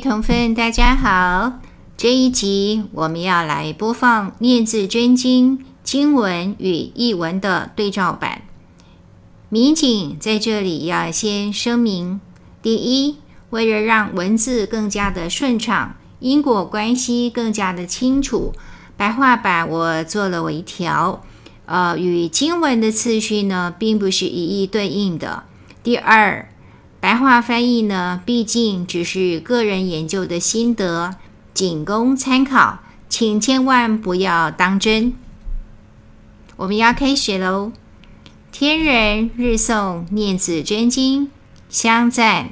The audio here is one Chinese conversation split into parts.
同奋，大家好。这一集我们要来播放《念字真经》经文与译文的对照版。民警在这里要先声明：第一，为了让文字更加的顺畅，因果关系更加的清楚，白话版我做了微调，呃，与经文的次序呢，并不是一一对应的。第二。白话翻译呢，毕竟只是个人研究的心得，仅供参考，请千万不要当真。我们要开始喽！天人日诵廿字真经，香赞，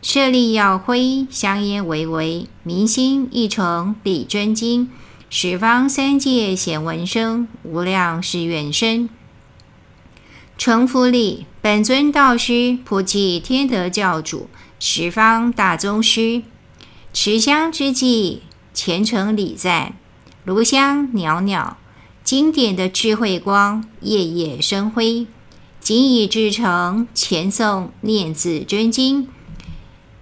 舍利耀辉，香烟巍巍，明心一诚礼真经，十方三界显闻声，无量誓愿深。承福礼，本尊道师普济天德教主，十方大宗师。持香之际，虔诚礼赞，炉香袅袅，经典的智慧光，夜夜生辉。谨以至诚虔诵念字真经，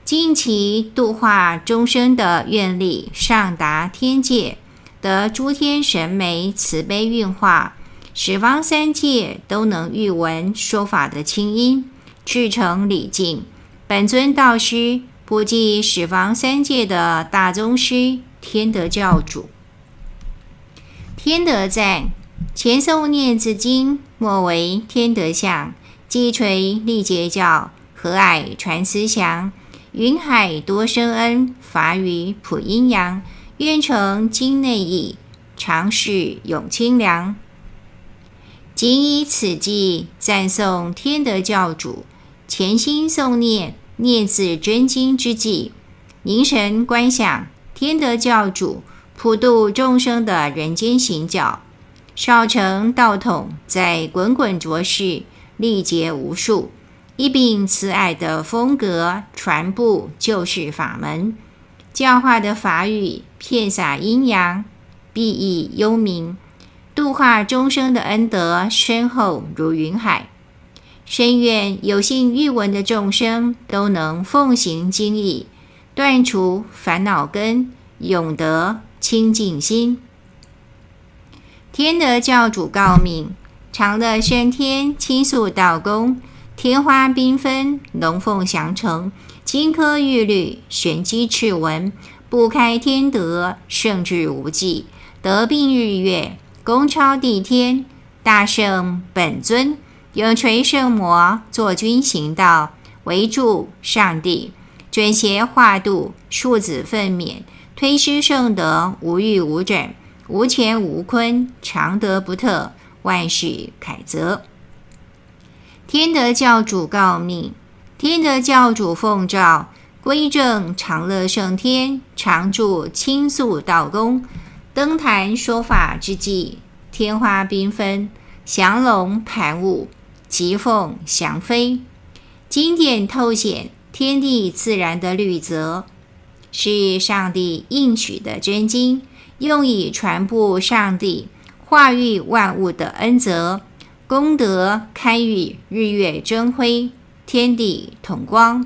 尽其度化众生的愿力，上达天界，得诸天神媒慈悲运化。十方三界都能遇闻说法的清音，至诚礼敬本尊道师，普济十方三界的大宗师，天德教主。天德赞，前诵念字经，莫为天德相，积垂历劫教，和蔼传慈祥，云海多生恩，法语普阴阳，愿成经内义，常世永清凉。谨以此记赞颂天德教主，潜心诵念念字真经之际，凝神观想天德教主普度众生的人间行脚，少成道统在滚滚浊世历劫无数，一秉慈爱的风格传布救世法门，教化的法语遍洒阴阳，裨益幽冥。度化众生的恩德深厚如云海，深愿有幸遇闻的众生都能奉行经义，断除烦恼根，永得清净心。天德教主告命：长乐升天，清素道功，天花缤纷，龙凤祥成，金科玉律，玄机赤文，不开天德，圣智无际，德并日月。功超地天，大圣本尊永垂圣魔，坐君行道，为助上帝，准邪化度，庶子奋勉，推施圣德，无欲无枕，无前无坤，常德不特，万事凯泽。天德教主告命，天德教主奉诏，归正长乐圣天，常住清素道宫。登坛说法之际，天花缤纷，祥龙盘舞，吉凤翔飞。经典透显天地自然的律则，是上帝应许的真经，用以传布上帝化育万物的恩泽，功德堪与日月争辉，天地同光。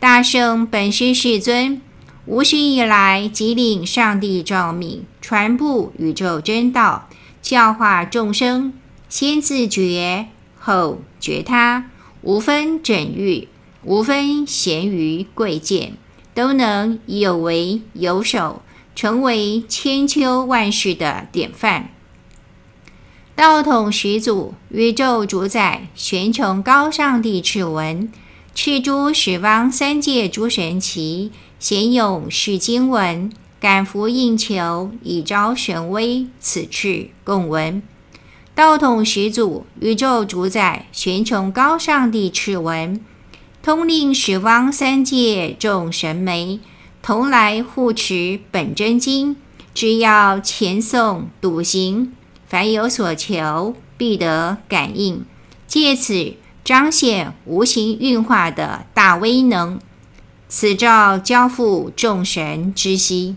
大圣本师世尊。无始以来，即领上帝诏命，传布宇宙真道，教化众生。先自觉，后觉他，无分整欲，无分贤愚贵贱，都能有为有守，成为千秋万世的典范。道统始祖，宇宙主宰，玄穹高上帝赤文，敕诸十方三界诸神祇。贤勇释经文，感福应求，以昭神威。此去共闻。道统始祖，宇宙主宰，玄穹高上帝赤文，通令十方三界众神媒，同来护持本真经。只要虔诵笃行，凡有所求，必得感应。借此彰显无形运化的大威能。此诏交付众神之悉。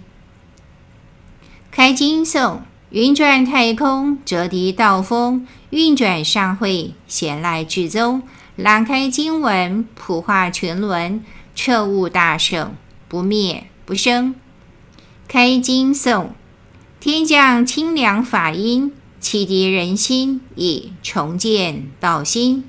开经颂：云转太空，折敌道风；运转上会，显赖至宗。朗开经文，普化群伦，彻悟大圣，不灭不生。开经颂，天降清凉法音，启迪人心，以重建道心。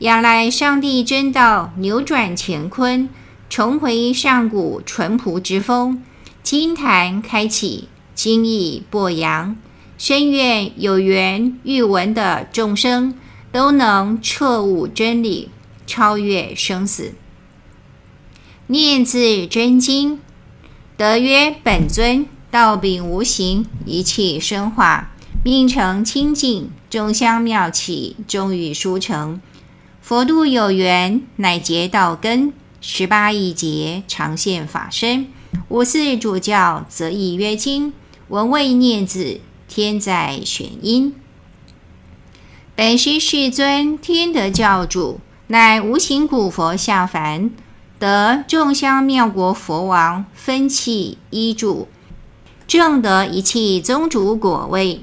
仰赖上帝真道，扭转乾坤，重回上古淳朴之风。金坛开启，经义播扬，深愿有缘遇闻的众生都能彻悟真理，超越生死。念字真经，德曰本尊，道秉无形，一切生化，命成清净，众香妙起，终于殊成。佛度有缘，乃结道根；十八亿劫，常现法身。五四主教，则意曰经。闻谓念字，天在玄音。本师世尊，天德教主，乃无形古佛下凡，得众香妙国佛王分器依助，证得一切宗主果位，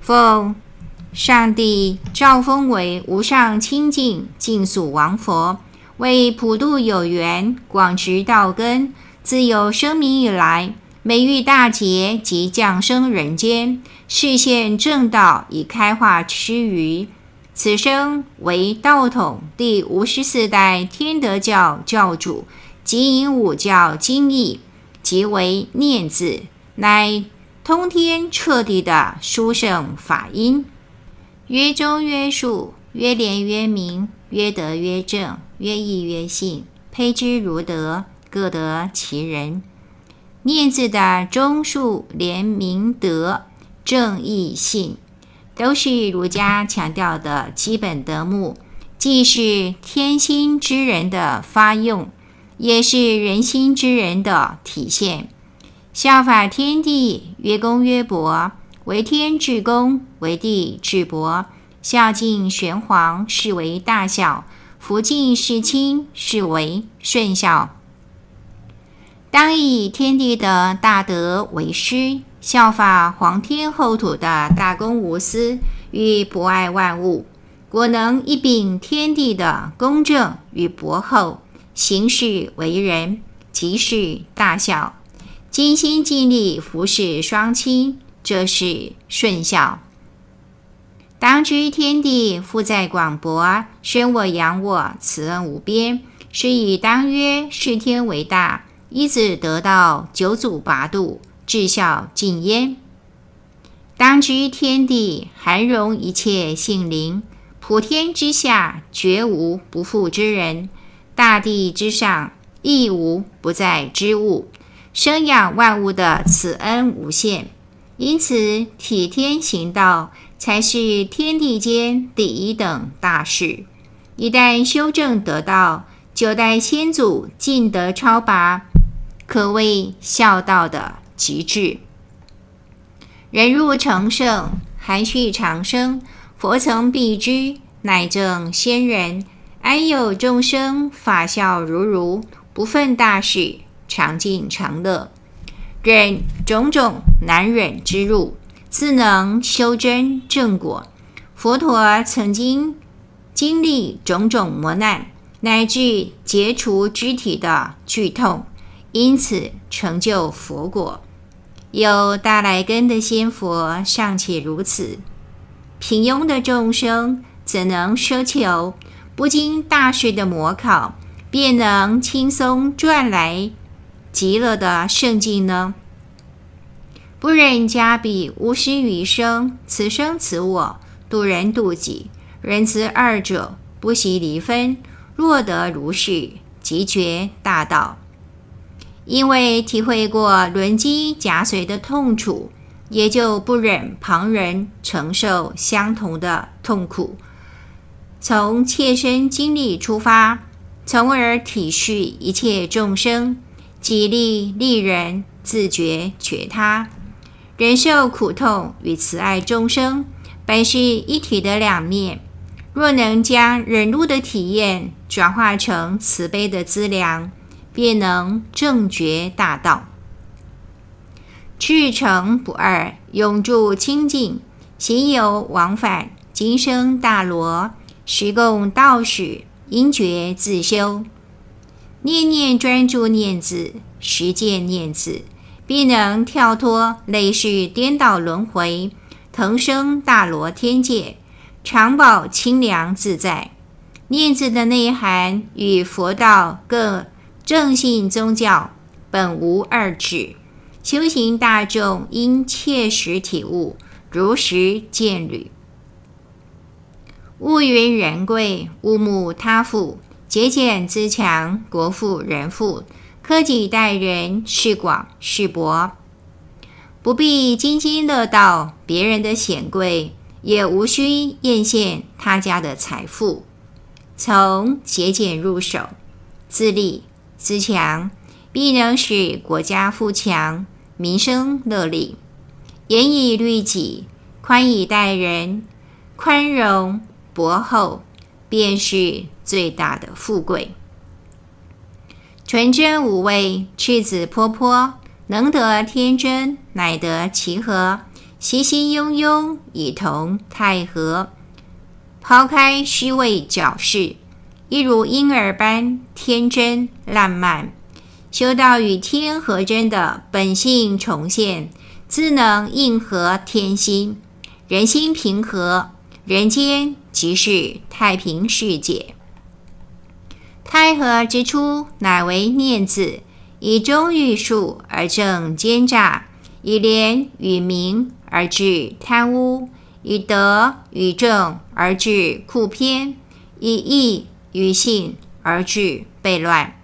奉。上帝诏封为无上清净净素王佛，为普度有缘、广植道根。自有生民以来，每遇大劫即降生人间，示现正道以开化须臾。此生为道统第五十四代天德教教主，即引五教经义，即为念字，乃通天彻地的殊胜法音。曰中曰数，曰廉曰明，曰德曰正，曰义曰信，胚之如德，各得其人。念字的忠恕廉明德正义信，都是儒家强调的基本德目，既是天心之人的发用，也是人心之人的体现。效法天地，曰公曰伯。为天至公，为地至伯，孝敬玄黄，是为大孝；福敬事亲，是为顺孝。当以天地的大德为师，效法皇天厚土的大公无私与博爱万物，果能一秉天地的公正与博厚，行事为人即是大孝，尽心尽力服侍双亲。这是顺孝。当知天地负载广博，宣我养我，慈恩无边，是以当曰视天为大，一子得道，九祖八度，至孝尽焉。当知天地涵容一切性灵，普天之下绝无不负之人，大地之上亦无不在之物，生养万物的慈恩无限。因此，体天行道才是天地间第一等大事。一旦修正得道，九代先祖尽得超拔，可谓孝道的极致。人入成圣，含蓄长生，佛曾必知，乃正仙人。安有众生法孝如如，不愤大事，常尽常乐。忍种种难忍之辱，自能修真正果。佛陀曾经经历种种磨难，乃至解除肢体的剧痛，因此成就佛果。有大来根的仙佛尚且如此，平庸的众生怎能奢求不经大事的磨考，便能轻松赚来极乐的圣境呢？不忍加彼无失余生，此生此我，度人度己，仁慈二者不惜离分。若得如是，即觉大道。因为体会过轮机夹随的痛楚，也就不忍旁人承受相同的痛苦，从切身经历出发，从而体恤一切众生。己利利人，自觉觉他，忍受苦痛与慈爱众生，本是一体的两面。若能将忍辱的体验转化成慈悲的资粮，便能正觉大道。至诚不二，永住清净，行有往返，今生大罗，时供道始，应觉自修。念念专注念字，实践念字，必能跳脱累世颠倒轮回，腾升大罗天界，常保清凉自在。念字的内涵与佛道各正信宗教本无二致，修行大众应切实体悟，如实见履。物云人贵，勿慕他富。节俭自强，国富人富；克己待人，是广是博。不必津津乐道别人的显贵，也无需艳羡他家的财富。从节俭入手，自立自强，必能使国家富强，民生乐利。严以律己，宽以待人，宽容博厚，便是最大的富贵。纯真无畏，赤子泼泼，能得天真，乃得其和。熙熙雍雍，以同太和。抛开虚伪矫饰，一如婴儿般天真烂漫，修道与天合真的本性重现，自能应和天心，人心平和，人间即是太平世界。太和之初，乃为念字，以忠与恕而正奸诈，以廉与明而治贪污，以德与正而治酷偏，以义与信而治悖乱。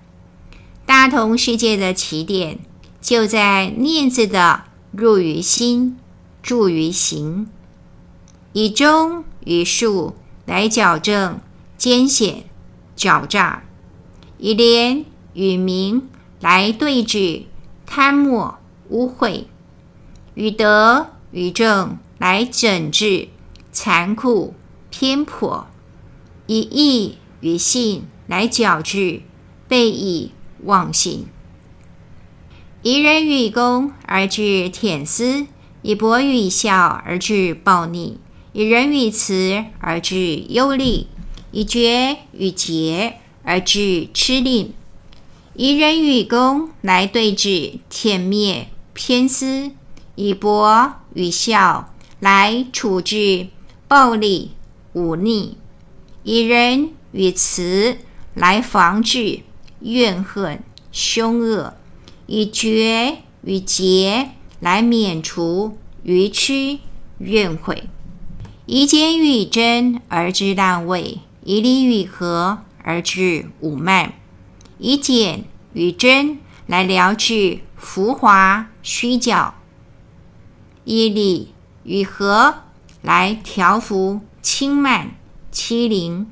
大同世界的起点，就在念字的入于心，住于行，以忠与恕来矫正奸险狡诈。以廉与明来对治贪墨污秽，以德与正来整治残酷偏颇，以义与信来矫治悖逆妄信，以仁与公而治舔私，以博与孝而治暴逆，以仁与慈而治忧厉，以决与节。而治痴吝，以仁与恭来对治舔灭偏私，以博与孝来处置暴力忤逆，以仁与慈来防治怨恨凶恶，以绝与节来免除愚痴怨悔，以俭与珍而治滥秽，以礼与和。而治五慢，以简与真来疗治浮华虚假；以理与和来调伏轻慢欺凌；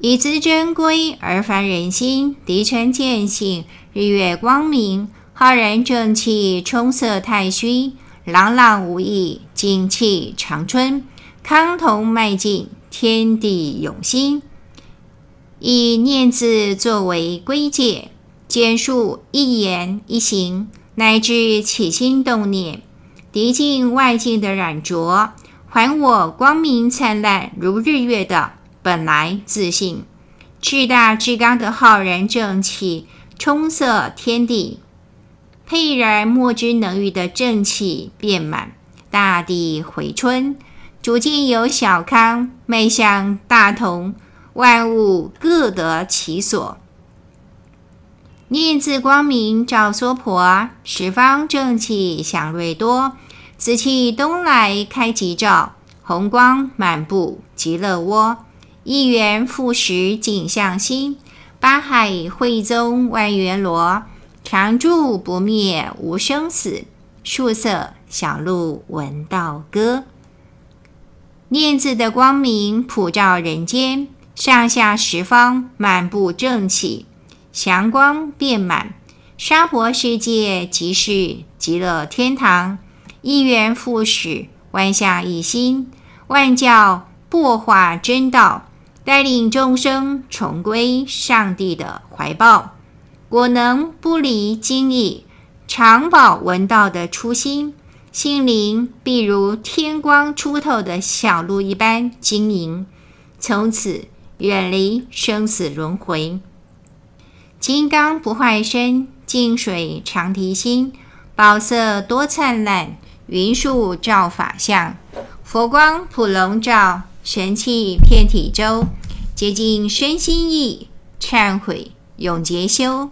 以资珍贵而凡人心，涤尘见性，日月光明，浩然正气，充塞太虚，朗朗无益，精气长春，康同迈进。天地永心，以念字作为归介，简述一言一行，乃至起心动念，涤尽外境的染浊，还我光明灿烂如日月的本来自信，至大至刚的浩然正气，充塞天地，沛然莫之能御的正气遍满大地回春。逐渐由小康迈向大同，万物各得其所。念自光明照娑婆，十方正气祥瑞多。紫气东来开吉兆，红光满布极乐窝。一元复始景象新，八海汇宗万元罗。常住不灭无生死，树色小路闻道歌。念字的光明普照人间，上下十方满布正气，祥光遍满，娑婆世界即是极乐天堂。一元复始，万象一新，万教擘化真道，带领众生重归上帝的怀抱。果能不离经义，常保闻道的初心。心灵必如天光初透的小路一般晶莹，从此远离生死轮回，金刚不坏身，净水常提心，宝色多灿烂，云树照法相，佛光普笼罩，神气遍体周，洁净身心意，忏悔永结修。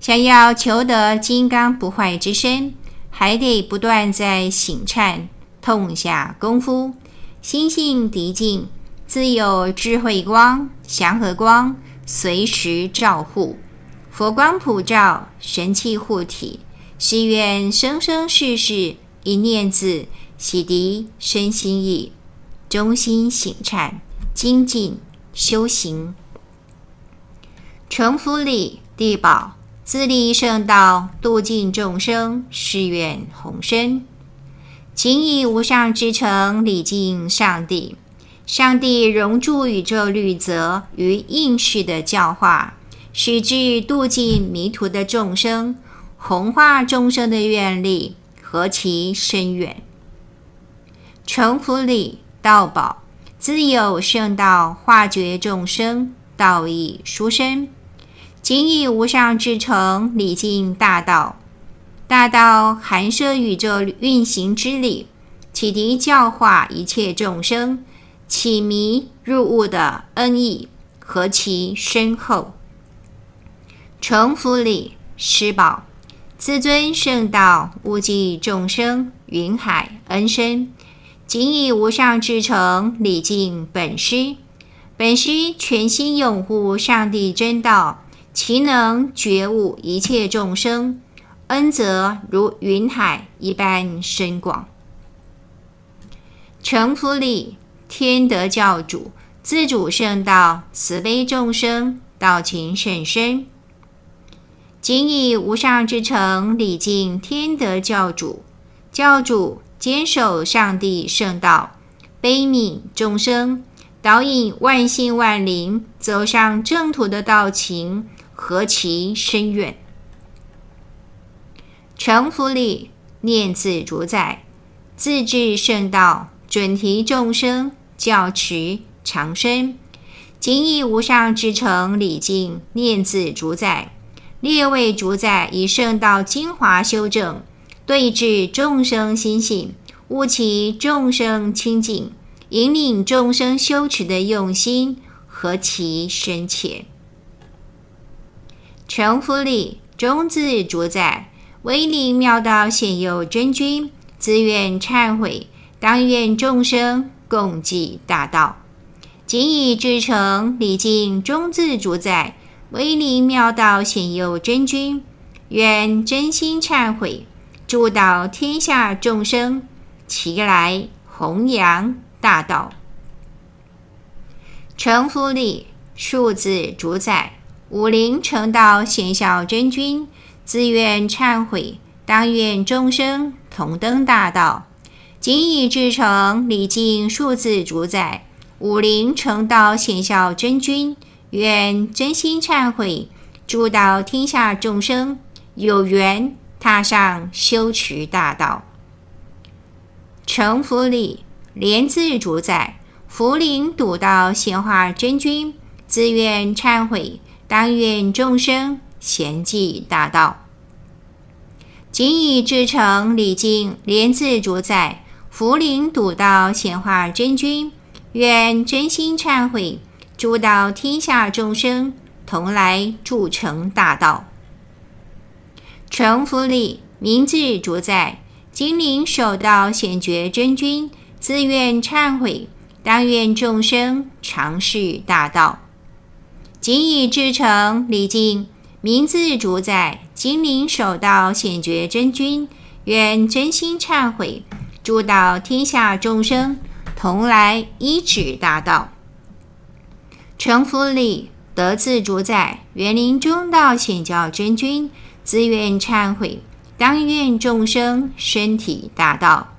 想要求得金刚不坏之身，还得不断在省忏痛下功夫，心性涤净，自有智慧光、祥和光随时照护，佛光普照，神气护体。誓愿生生世世一念字，洗涤身心意，中心省忏精进修行。成福礼地宝，自立圣道，度尽众生，誓愿弘深。谨以无上至诚礼敬上帝。上帝融诸宇宙律则于应世的教化，使至度尽迷途的众生，弘化众生的愿力何其深远！成福礼道宝，自有圣道化觉众生，道义殊深。谨以无上至诚礼敬大道，大道含摄宇宙运行之理，启迪教化一切众生。启迷入悟的恩义何其深厚！承福礼施宝，自尊圣道务济众生，云海恩深。谨以无上至诚礼敬本师，本师全心拥护上帝真道，其能觉悟一切众生，恩泽如云海一般深广。承福礼。天德教主自主圣道，慈悲众生，道情甚深。谨以无上至诚礼敬天德教主，教主坚守上帝圣道，悲悯众生，导引万姓万灵走上正途的道情，何其深远！承福礼念兹主宰，自制圣道，准提众生。教持长生，今以无上至诚礼敬念兹主宰，列位主宰以圣道精华修正，对治众生心性，悟其众生清净，引领众生修持的用心何其深切！承福礼中字主宰，威灵妙道显佑真君，自愿忏悔，当愿众生。共济大道，谨以至诚礼敬中字主宰，威灵妙道显佑真君，愿真心忏悔，助导天下众生，齐来弘扬大道。承福礼数字主宰，武陵成道显孝真君，自愿忏悔，当愿众生同登大道。谨以至诚礼敬数字主宰，武陵成道显孝真君，愿真心忏悔，助导天下众生有缘踏上修持大道。承福礼莲字主宰，福陵笃道显化真君，自愿忏悔，当愿众生贤继大道。谨以至诚礼敬莲自主宰。福陵笃道显化真君，愿真心忏悔，助导天下众生同来助成大道。承福礼明自主宰，金陵首道显觉真君，自愿忏悔，当愿众生常侍大道。谨以至诚礼敬名自主宰，金陵首道显觉真君，愿真心忏悔。助导天下众生同来依止大道。承福礼德自主宰，园林中道显教真君，自愿忏悔，当愿众生身体大道。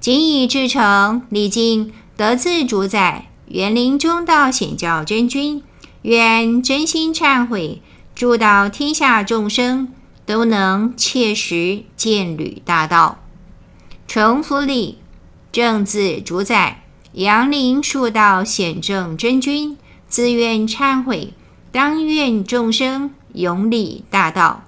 谨以至诚礼敬德自主宰，园林中道显教真君，愿真心忏悔，助导天下众生都能切实见履大道。承福礼正字主宰，杨林树道显正真君，自愿忏悔，当愿众生永礼大道。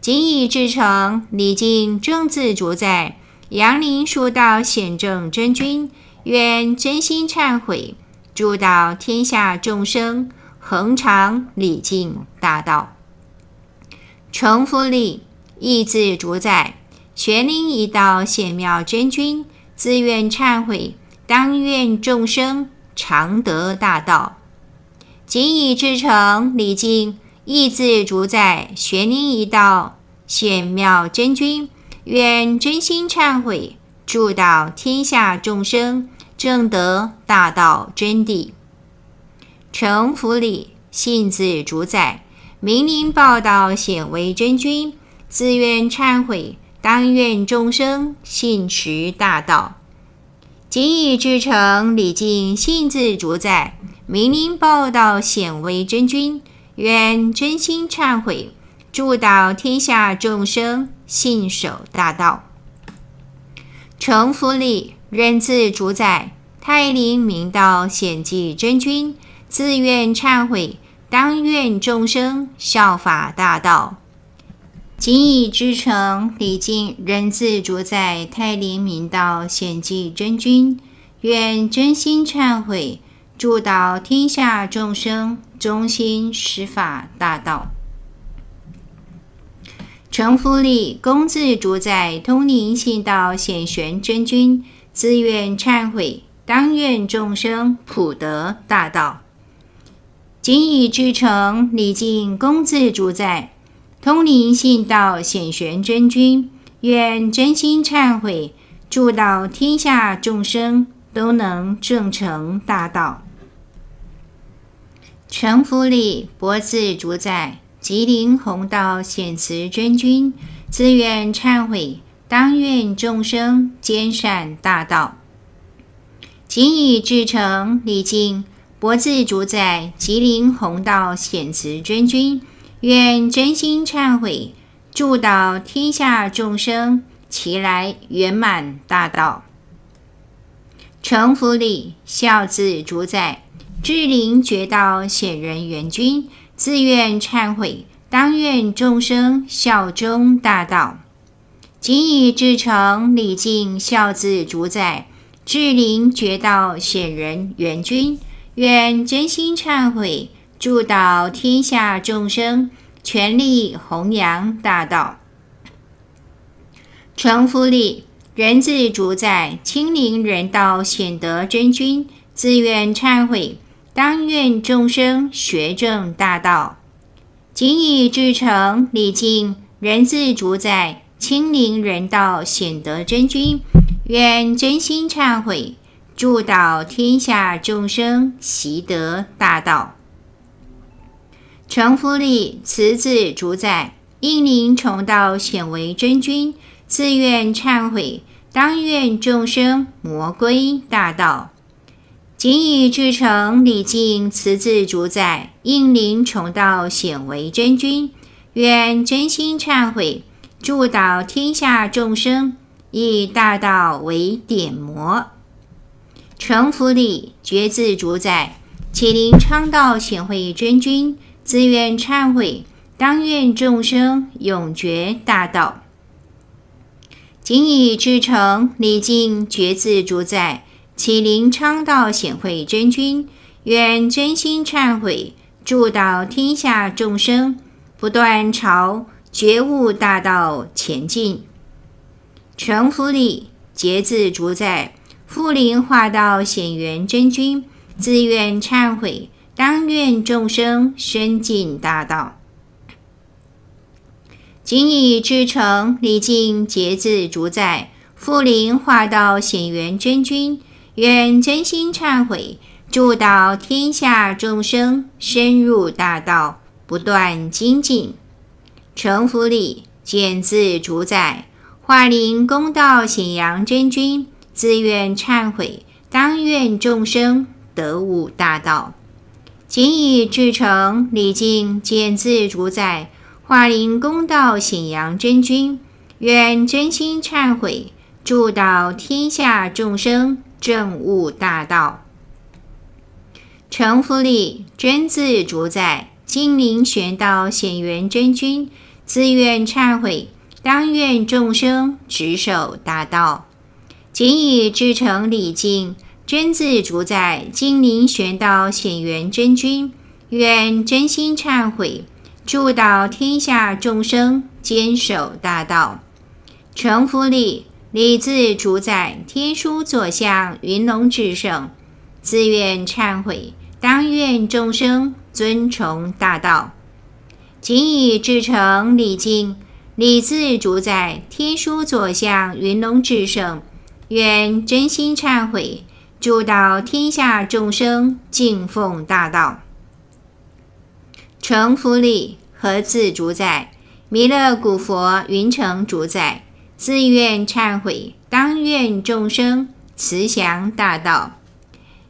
谨以至诚礼敬正字主宰，阳灵数道显正真君，愿真心忏悔，助导天下众生，恒常礼敬大道。成福礼，意自主宰，玄灵一道显妙真君，自愿忏悔，当愿众生常得大道。谨以至诚礼敬，意自主宰，玄灵一道显妙真君，愿真心忏悔，助导天下众生，证得大道真谛。承福礼，信自主宰。明灵报道显为真君，自愿忏悔，当愿众生信持大道。谨以至诚礼敬信自主宰，明灵报道显为真君，愿真心忏悔，助导天下众生信守大道。承福礼，人自主宰，太灵明道显济真君，自愿忏悔。当愿众生效法大道，谨以至诚礼敬人自主宰太灵明道显济真君，愿真心忏悔，助导天下众生忠心实法大道。成福礼，恭自主宰通灵信道显玄真君，自愿忏悔，当愿众生普得大道。谨以至诚礼敬恭自主宰通灵信道显玄真君，愿真心忏悔，祝导天下众生都能正成大道。承福礼，博自主宰吉林弘道显慈真君，自愿忏悔，当愿众生兼善大道。谨以至诚礼敬。博自主宰吉林弘道显慈真君，愿真心忏悔，助导天下众生，齐来圆满大道。承福礼，孝自主宰智灵觉道显仁元君，自愿忏悔，当愿众生效忠大道。谨以至诚礼敬孝字主宰智灵觉道显仁元君。愿真心忏悔，助导天下众生，全力弘扬大道。成福礼，人自主宰清灵人道显德真君，自愿忏悔，当愿众生学证大道。谨以至诚礼敬人自主宰清灵人道显德真君，愿真心忏悔。助导天下众生习得大道。成福礼，慈自主宰应灵崇道显为真君，自愿忏悔，当愿众生魔归大道。谨以至诚礼敬慈自主宰应灵崇道显为真君，愿真心忏悔，助导天下众生以大道为点磨。承福礼，觉自主宰启灵昌道显慧真君，自愿忏悔，当愿众生永觉大道。谨以至诚礼敬觉自主宰启灵昌道显慧真君，愿真心忏悔，助导天下众生不断朝觉悟大道前进。承福礼，觉自主宰。富灵化道显元真君，自愿忏悔，当愿众生深进大道。谨以至诚礼敬节字主宰富灵化道显元真君，愿真心忏悔，助导天下众生深入大道，不断精进。承福礼，简自主宰化灵功道显扬真君。自愿忏悔，当愿众生得悟大道。谨以至诚礼敬见自主宰化灵功道显扬真君，愿真心忏悔，助导天下众生证悟大道。承福礼，真自主宰金陵玄道显元真君自愿忏悔，当愿众生执守大道。谨以至诚礼敬，真字主宰金陵玄道显元真君，愿真心忏悔，助导天下众生坚守大道。承福礼，礼自主宰天书座相云龙至圣，自愿忏悔，当愿众生尊崇大道。谨以至诚礼敬，礼自主宰天书座相云龙至圣。愿真心忏悔，助导天下众生敬奉大道。成福礼，何自主宰？弥勒古佛云成主宰，自愿忏悔，当愿众生慈祥大道。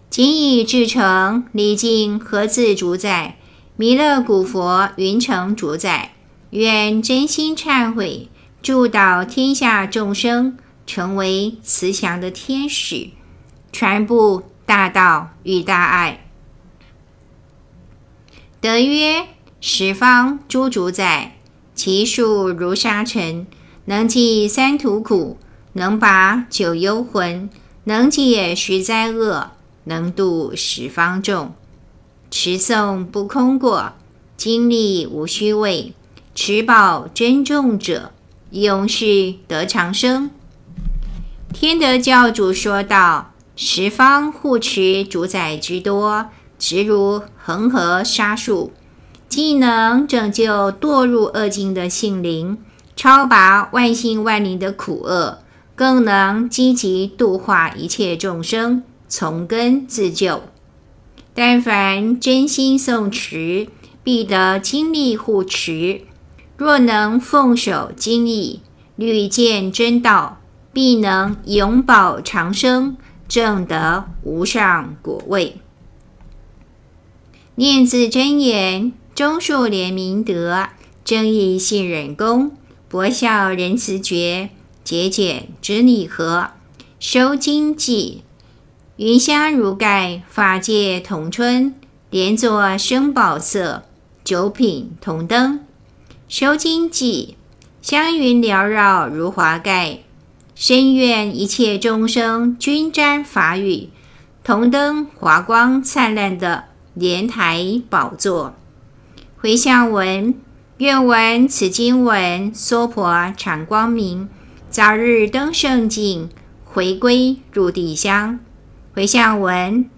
谨以至诚礼敬，何自主宰？弥勒古佛云成主宰，愿真心忏悔，助导天下众生。成为慈祥的天使，传布大道与大爱。德曰：十方诸主宰，其数如沙尘，能济三途苦，能拔九幽魂，能解十灾厄，能度十方众。持诵不空过，经历无虚位，持宝珍重者，永世得长生。天德教主说道：“十方护持主宰之多，直如恒河沙数，既能拯救堕入恶境的性灵，超拔万姓万灵的苦厄，更能积极度化一切众生，从根自救。但凡真心诵持，必得经力护持。若能奉守经义，屡见真道。”必能永保长生，正得无上果位。念字真言：忠恕怜悯德，正义信忍恭，博孝仁慈觉，节俭知礼和，收经济，云香如盖，法界同春，莲座生宝色，九品同灯，收经济，香云缭绕如华盖。深愿一切众生均沾法雨，同登华光灿烂的莲台宝座。回向文：愿闻此经文，娑婆常光明，早日登圣境，回归入地乡。回向文：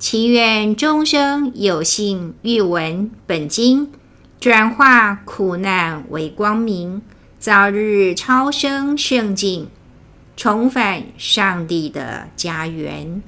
祈愿众生有幸遇闻本经，转化苦难为光明，早日超生圣境。重返上帝的家园。